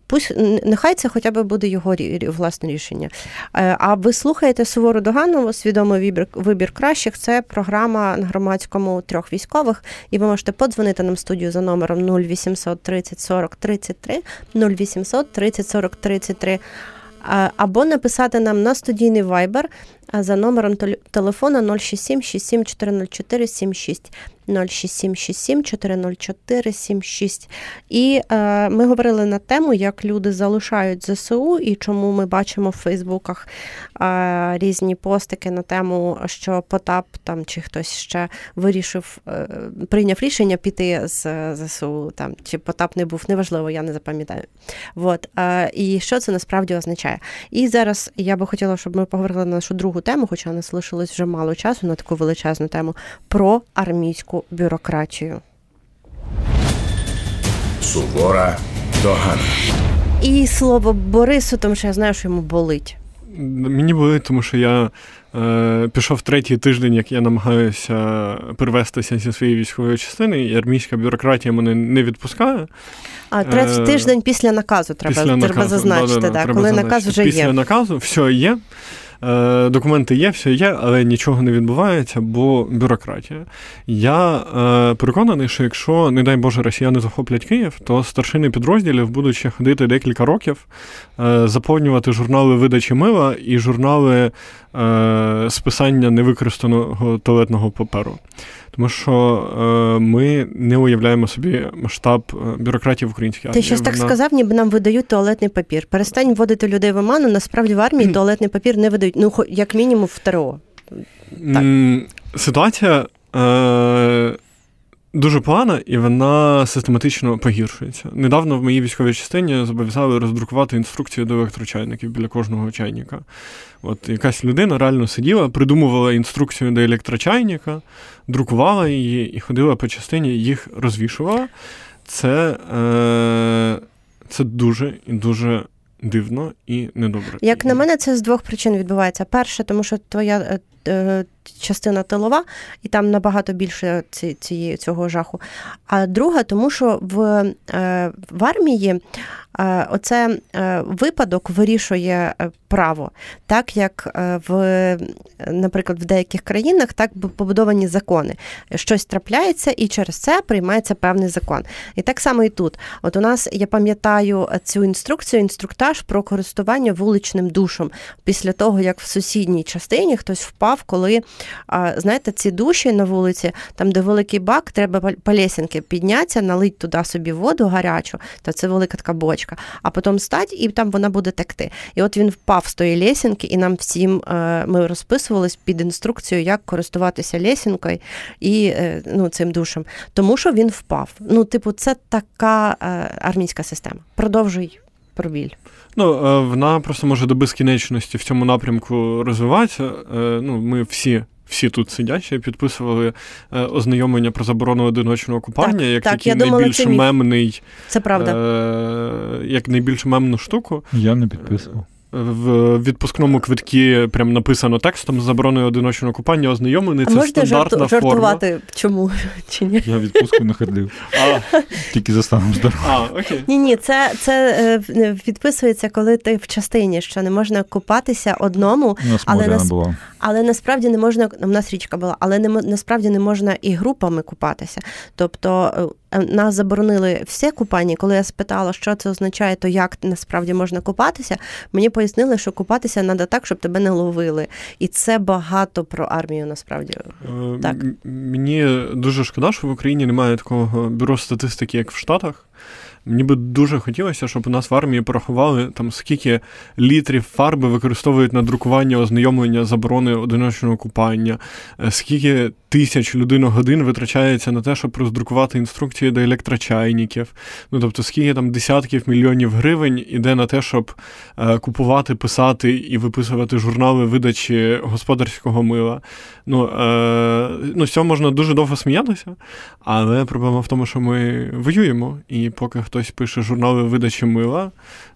Speaker 2: Пусть нехай це хоча б буде його власне рішення. А ви слухаєте Сувору Доганову, свідомий вибір, вибір кращих. Це програма на громадському трьох військових, і ви можете подзвонити нам в студію за номером 0800 30 40 33 0800 30 40 33 а, або написати нам на студійний вайбер за номером теле- телефона 067 67 404 76 067 67 404 76. І е, ми говорили на тему, як люди залишають ЗСУ і чому ми бачимо в Фейсбуках е, різні постики на тему, що Потап там чи хтось ще вирішив, е, прийняв рішення піти з е, ЗСУ, там чи Потап не був, неважливо, я не запам'ятаю. Вот. Е, і що це насправді означає? І зараз я би хотіла, щоб ми поговорили на нашу другу тему, хоча нас лишилось вже мало часу на таку величезну тему про армійську бюрократію.
Speaker 1: Сувора догана.
Speaker 2: І слово Борису, тому що я знаю, що йому болить.
Speaker 4: Мені болить, тому що я е, пішов третій тиждень, як я намагаюся перевестися зі своєї військової частини, і армійська бюрократія мене не відпускає.
Speaker 2: А третій
Speaker 4: Е,
Speaker 2: тиждень після наказу треба,
Speaker 4: Після
Speaker 2: треба
Speaker 4: наказу,
Speaker 2: зазначити,
Speaker 4: да-да-да,
Speaker 2: да,
Speaker 4: треба
Speaker 2: коли
Speaker 4: зазначити.
Speaker 2: наказ вже
Speaker 4: Після наказу все є. Е, Документи є, все є, але нічого не відбувається, бо бюрократія. Я е, переконаний, що якщо, не дай Боже, росіяни захоплять Київ, то старшини підрозділів будуть ще ходити декілька років, е, заповнювати журнали видачі мила і журнали е, списання невикористаного туалетного паперу. Тому що е, ми не уявляємо собі масштаб бюрократів бюрократії в українській
Speaker 2: Ти
Speaker 4: армії.
Speaker 2: щось так
Speaker 4: Вона-
Speaker 2: сказав, ніби нам видають туалетний папір. Перестань вводити людей в оману. Насправді в армії туалетний папір не видають. Ну, як мінімум в ТРО. Так.
Speaker 4: Ситуація е, дуже погана і вона систематично погіршується. Недавно в моїй військовій частині зобов'язали роздрукувати інструкцію до електрочайників біля кожного чайника. От якась людина реально сиділа, придумувала інструкцію до електрочайника, друкувала її і ходила по частині, їх розвішувала. Це, е, це дуже і дуже дивно і недобре.
Speaker 2: Як на мене, це з двох причин відбувається. Перше, тому що твоя е, частина тилова, і там набагато більше ці, цієї, цього жаху. А друга, тому що в, е, в армії е, оце е, випадок вирішує е, право, так як е, в, наприклад, в деяких країнах так побудовані закони. Щось трапляється, і через це приймається певний закон. І так само і тут. От у нас я пам'ятаю цю інструкцію, інструктаж про користування вуличним душем після того, як в сусідній частині хтось впав, коли знаєте, ці душі на вулиці, там, де великий бак, треба по піднятися, налить туди собі воду гарячу, то це велика така бочка, а потім стать, і там вона буде текти. І от він впав з тої лесінки, і нам всім е, ми розписувались під інструкцією, як користуватися лесінкою і е, ну, цим душем. Тому що він впав. Ну, типу, це така е, армійська система. Продовжуй про біль.
Speaker 4: Ну, е, вона просто може до безкінечності в цьому напрямку розвиватися. Е, Ну, ми всі. Всі тут сидячі підписували е, ознайомлення про заборону одиночного купання,
Speaker 2: Так,
Speaker 4: як
Speaker 2: так,
Speaker 4: такий найбільш мемний,
Speaker 2: Це правда.
Speaker 4: е, як найбільш мемну штуку.
Speaker 3: Я не підписував.
Speaker 4: В відпускному квиткі прям написано текстом з забороною одиночного купання ознайомлений. Це
Speaker 2: можете
Speaker 4: стандартна
Speaker 2: жарту,
Speaker 4: форма.
Speaker 2: жартувати, чому чи ні?
Speaker 3: Я відпустку не ходив,
Speaker 4: А,
Speaker 3: тільки за станом здоров'я.
Speaker 4: а, окей.
Speaker 2: Ні, ні, це, це е, підписується, коли ти в частині, що не можна купатися одному,
Speaker 3: У нас
Speaker 2: Але нас-
Speaker 3: не було.
Speaker 2: але насправді не можна. У нас річка була, але не насправді не можна і групами купатися. Тобто е, нас заборонили все купання. Коли я спитала, що це означає, то як насправді можна купатися, мені пояснили, що купатися треба так, щоб тебе не ловили. І це багато про армію насправді.
Speaker 4: Е,
Speaker 2: Так.
Speaker 4: Мені дуже шкода, що в Україні немає такого бюро статистики, як в Штатах. Мені би дуже хотілося, щоб у нас в армії порахували там скільки літрів фарби використовують на друкування ознайомлення заборони одиночного купання, е, скільки тисяч людиногодин витрачається на те, щоб роздрукувати інструкції до електрочайників. Ну тобто, скільки там десятків мільйонів гривень іде на те, щоб е, купувати, писати і виписувати журнали видачі господарського мила. Ну, е, ну з цього можна дуже довго сміятися, але проблема в тому, що ми воюємо, і поки хтось пише журнали видачі мила,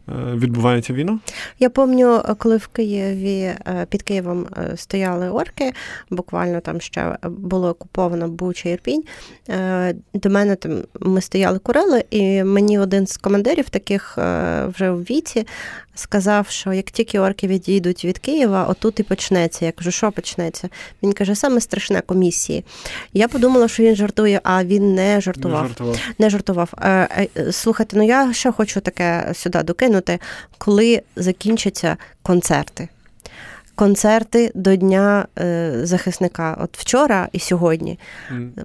Speaker 4: е, відбувається війна.
Speaker 2: Я пам'ятаю, коли в Києві е, під Києвом е, стояли орки, буквально там ще було окуповано Буча Ірпінь. Е, До мене там ми стояли курили, і мені один з командирів, таких е, вже в віці, сказав, що як тільки орки відійдуть від Києва, отут і почнеться. Я кажу, що почнеться? Він каже, саме страшне комісії. Я подумала, що він жартує, а він не жартував.
Speaker 4: Не жартував.
Speaker 2: Не жартував. Е, е, Слухайте, ну я ще хочу таке сюди докинути, коли закінчаться концерти. Концерти до Дня е, захисника. От вчора і сьогодні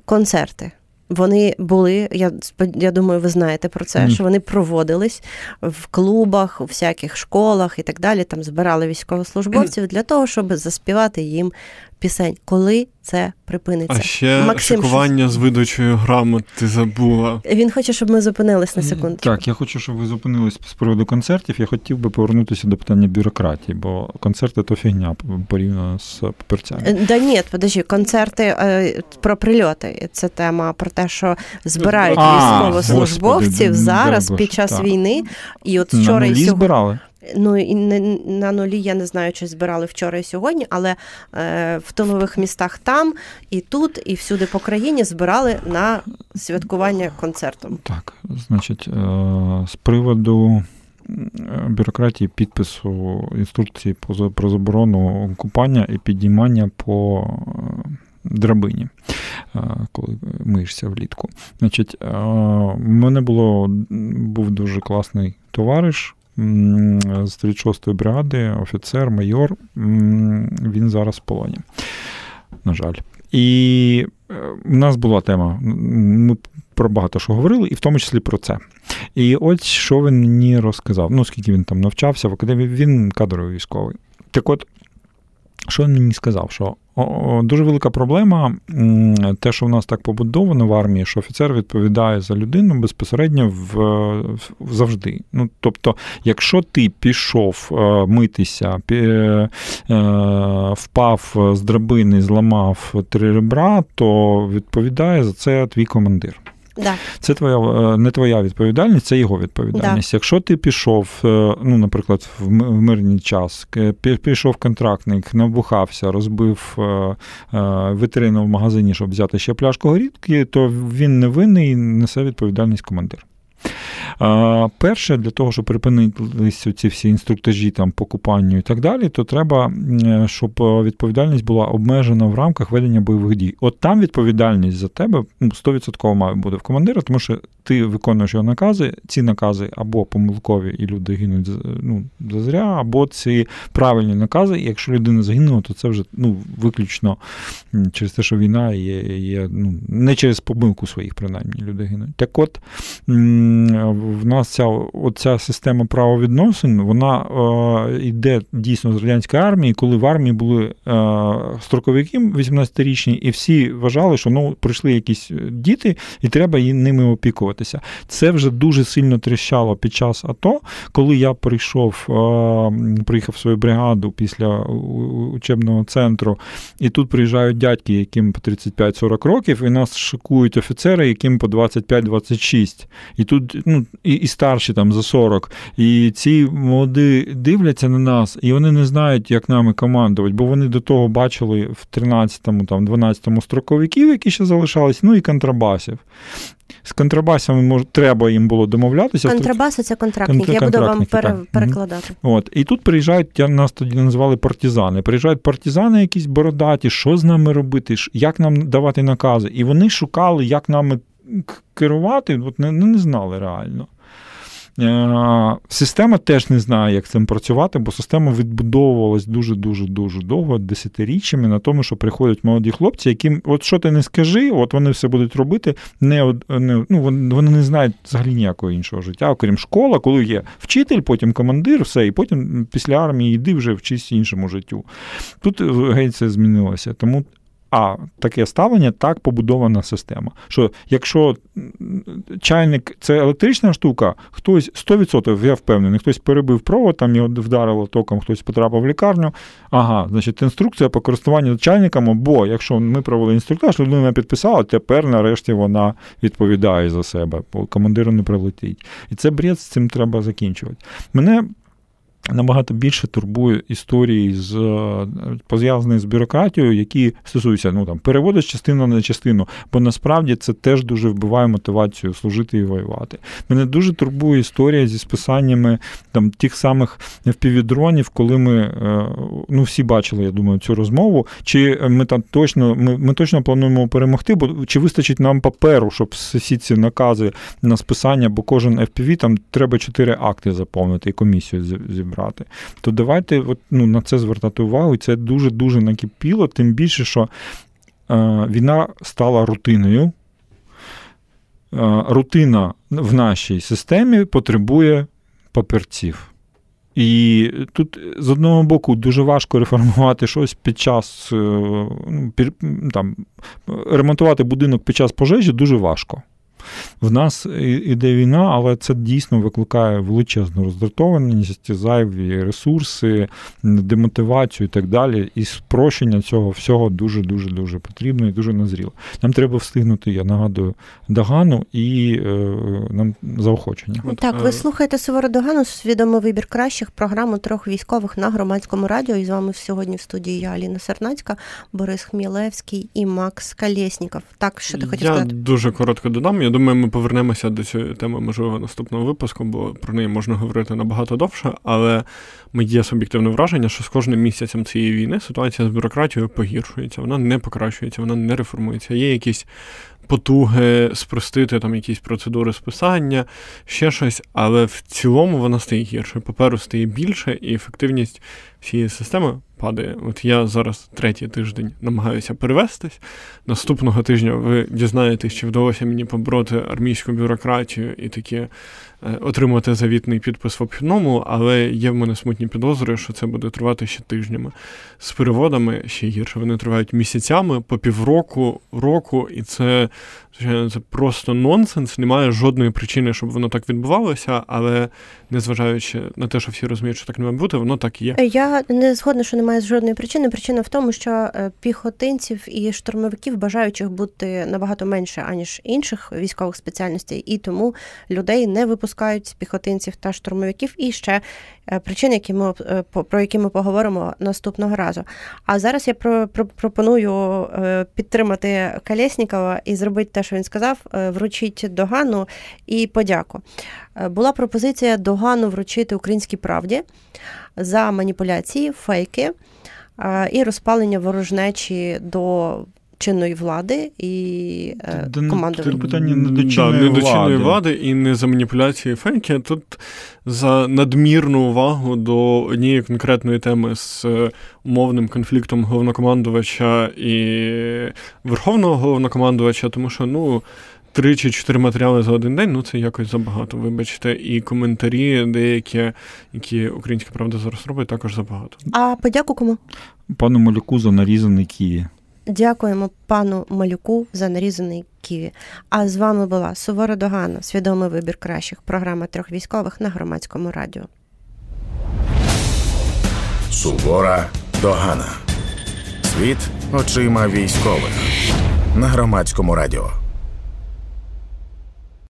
Speaker 2: концерти. Вони були, я я думаю, ви знаєте про це,
Speaker 3: mm.
Speaker 2: що вони проводились в клубах, у всяких школах і так далі. Там збирали військовослужбовців для того, щоб заспівати їм пісень. Коли це припиниться?
Speaker 4: А ще
Speaker 2: Максим,
Speaker 4: шикування з видачею грамот ти забула.
Speaker 2: Він хоче, щоб ми зупинились на секунду.
Speaker 3: Так, я хочу, щоб ви зупинились з приводу концертів. Я хотів би повернутися до питання бюрократії, бо концерти то фігня порівняно з папірцями.
Speaker 2: Е, Да ні, подожди, концерти е, про прильоти. Це тема про те, що збирають військовослужбовців зараз під час війни. І от вчора і сьогодні.
Speaker 3: збирали?
Speaker 2: Ну і не на нулі я не знаю, чи збирали вчора і сьогодні, але е, в тилових містах там і тут, і всюди по країні збирали на святкування концертом.
Speaker 3: Так, значить, е, з приводу е, бюрократії підпису інструкції про заборону купання і підіймання по е, драбині, е, коли миєшся влітку. Значить, в мене було, був дуже класний товариш. З 36-ї бригади, офіцер, майор, він зараз в полоні. На жаль. І е, в нас була тема. Ми про багато що говорили, і в тому числі про це. І ось що він мені розказав. Ну, скільки він там навчався в академії, він кадровий військовий. Так от, що він мені сказав? Що дуже велика проблема, те, що в нас так побудовано в армії, що офіцер відповідає за людину безпосередньо в, в завжди. Ну, тобто, якщо ти пішов е, митися, пі- е, впав з драбини, зламав три ребра, то відповідає за це твій командир.
Speaker 2: Да.
Speaker 3: Це твоя е, не твоя відповідальність, це його відповідальність. Якщо ти пішов, е, ну, наприклад, в ми- в мирний час, пішов контрактник, набухався, розбив е, витрину в магазині, щоб взяти ще пляшку горітки, то він не винний, несе відповідальність командир. Перше, для того, щоб припинилися ці всі інструктажі там, по купанню і так далі, то треба, щоб е, відповідальність була обмежена в рамках ведення бойових дій. От там відповідальність за тебе ну, 100% має бути в командира, тому що ти виконуєш його накази, ці накази або помилкові, і люди гинуть ну, зазря, або ці правильні накази. І якщо людина загинула, то це вже ну, виключно через те, що війна є, є ну, не через помилку своїх, принаймні, люди гинуть. Так от в нас ця оця система правовідносин, вона е, йде дійсно з радянської армії, коли в армії були е, строковики 18-річні, і всі вважали, що ну, прийшли якісь діти, і треба ними опікуватися. Це вже дуже сильно тріщало під час АТО, коли я прийшов, е, приїхав в свою бригаду після учебного центру, і тут приїжджають дядьки, яким по 35-40 років, і нас шокують офіцери, яким по 25-26. І тут ну, і, і старші там за 40. І ці молоді дивляться на нас, і вони не знають, як нами командувати, бо вони до того бачили в 13-му, там, 12-му строковиків, які ще залишались, ну і контрабасів. З контрабасами мож, треба їм було домовлятися.
Speaker 2: Контрабас це контрактник.
Speaker 3: Контр-
Speaker 2: Я буду вам пере- перекладати.
Speaker 3: От, і тут приїжджають, я нас тоді називали партизани. Приїжджають партизани якісь бородаті, що з нами робити, як нам давати накази. І вони шукали, як нами керувати, от не, не знали реально. Е, Система теж не знає, як цим працювати, бо система відбудовувалась дуже-дуже дуже довго, десятиріччями на тому, що приходять молоді хлопці, яким, от що ти не скажи, от вони все будуть робити. Не, не ну, вони, не знають взагалі ніякого іншого життя, окрім школа, коли є вчитель, потім командир, все, і потім після армії йди вже вчись іншому життю. Тут е, геть це змінилося. Тому а таке ставлення так побудована система. Що якщо чайник це електрична штука, хтось 100%, я впевнений, хтось перебив провод, там його вдарило током, хтось потрапив в лікарню. Ага, значить, інструкція по користуванню чайниками, бо якщо ми провели інструктаж, людина підписала, тепер нарешті вона відповідає за себе, бо командиру не прилетить. І це бред, з цим треба закінчувати. Мене Набагато більше турбує історії з е, пов'язані з бюрократією, які стосуються ну там переводу з частини на частину, бо насправді це теж дуже вбиває мотивацію служити і воювати. Мене дуже турбує історія зі списаннями там тих самих впівдронів, коли ми е, ну всі бачили, я думаю, цю розмову. Чи ми там точно ми, ми точно плануємо перемогти, бо чи вистачить нам паперу, щоб всі ці накази на списання, бо кожен FPV там треба чотири акти заповнити і комісію зібрати брати, то давайте от, ну, на це звертати увагу. І це дуже-дуже накипіло, тим більше, що е, війна стала рутиною. Е, рутина в нашій системі потребує папірців. І тут з одного боку дуже важко реформувати щось під час е, ну, там, ремонтувати будинок під час пожежі дуже важко. В нас іде війна, але це дійсно викликає величезну роздратованість, зайві ресурси, демотивацію і так далі. І спрощення цього всього дуже дуже дуже потрібно і дуже назріло. Нам треба встигнути, я нагадую, догану і е, нам заохочення.
Speaker 2: Так, ви е, слухаєте Суворо Догану, свідомий вибір кращих програму трьох військових на громадському радіо. І з вами сьогодні в студії я Аліна Сернацька, Борис Хмілевський і Макс Калєсніков. Так, що ти хотів
Speaker 4: я дуже коротко додам. Я думаю, ми повернемося до цієї теми, можливо, наступного випуску, бо про неї можна говорити набагато довше. Але моє суб'єктивне враження, що з кожним місяцем цієї війни ситуація з бюрократією погіршується, вона не покращується, вона не реформується. Є якісь потуги спростити там якісь процедури списання, ще щось, але в цілому вона стає гірше. Паперу стає більше, і ефективність всієї системи падає. От я зараз третій тиждень намагаюся перевестись. Наступного тижня ви дізнаєтесь, чи вдалося мені побороти армійську бюрократію і таке отримати завітний підпис в обхідному, але є в мене смутні підозри, що це буде тривати ще тижнями. З переводами ще гірше. Вони тривають місяцями по півроку, року, і це Звичайно, це просто нонсенс, немає жодної причини, щоб воно так відбувалося, але незважаючи на те, що всі розуміють, що так не має бути, воно так є.
Speaker 2: Я не згодна, що немає жодної причини. Причина в тому, що е, піхотинців і штурмовиків бажаючих бути набагато менше аніж інших військових спеціальностей, і тому людей не випускають з піхотинців та штурмовиків. І ще е, причини, які ми е, про які ми поговоримо наступного разу. А зараз я про, про пропоную підтримати Калєснікова і зробити те, що він сказав, вручіть догану і подяку. Е, була пропозиція догану вручити українській правді за маніпуляції, фейки е, і розпалення ворожнечі до. Чинної влади і команди.
Speaker 3: Тут питання не до чинної,
Speaker 4: да, не до чинної влади і не за маніпуляції фейки. а Тут за надмірну увагу до однієї конкретної теми з умовним конфліктом головнокомандувача і верховного головнокомандувача, тому що ну. Три чи чотири матеріали за один день, ну це якось забагато, вибачте. І коментарі, деякі, які українська правда зараз робить, також забагато.
Speaker 2: А подяку кому?
Speaker 3: Пану Малюку за нарізаний Києві.
Speaker 2: Дякуємо пану Малюку за нарізаний Києві. А з вами була Сувора Догана, свідомий вибір кращих. Програма трьох військових на громадському радіо.
Speaker 1: Сувора Догана. Світ очима військових на громадському радіо.